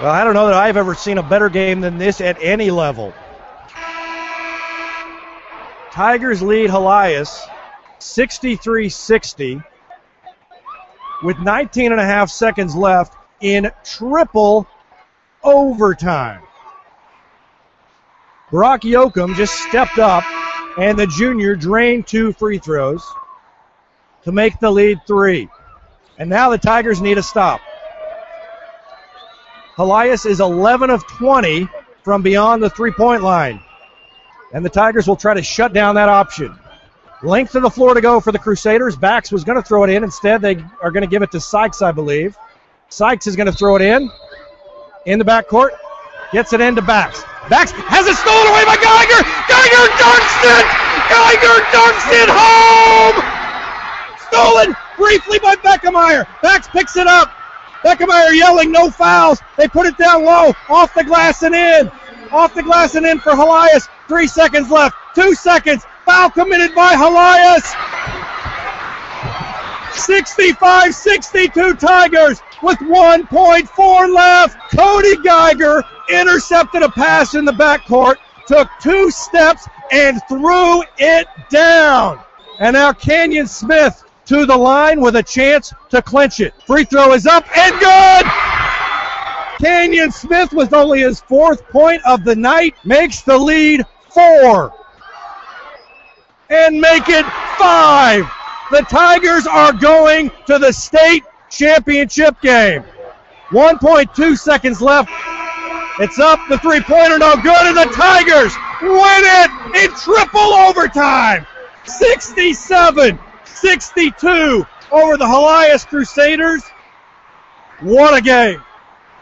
Well, I don't know that I've ever seen a better game than this at any level. Tigers lead Helias 63 60 with 19 and a half seconds left in triple overtime. Brock Yoakum just stepped up, and the junior drained two free throws to make the lead three. And now the Tigers need a stop. Helias is 11 of 20 from beyond the three point line. And the Tigers will try to shut down that option. Length of the floor to go for the Crusaders. Bax was going to throw it in. Instead, they are going to give it to Sykes, I believe. Sykes is going to throw it in. In the backcourt. Gets it into Bax. Bax has it stolen away by Geiger. Geiger dunks it. Geiger dunks it home. Stolen briefly by Beckemeyer. Bax picks it up. Beckemeyer yelling no fouls. They put it down low. Off the glass and in. Off the glass and in for Helias. Three seconds left. Two seconds. Foul committed by Helias. 65 62 Tigers with 1.4 left. Cody Geiger intercepted a pass in the backcourt, took two steps, and threw it down. And now Canyon Smith to the line with a chance to clinch it. Free throw is up and good! Canyon Smith, with only his fourth point of the night, makes the lead four. And make it five. The Tigers are going to the state championship game. 1.2 seconds left. It's up. The three pointer, no good. And the Tigers win it in triple overtime. 67 62 over the Helias Crusaders. What a game.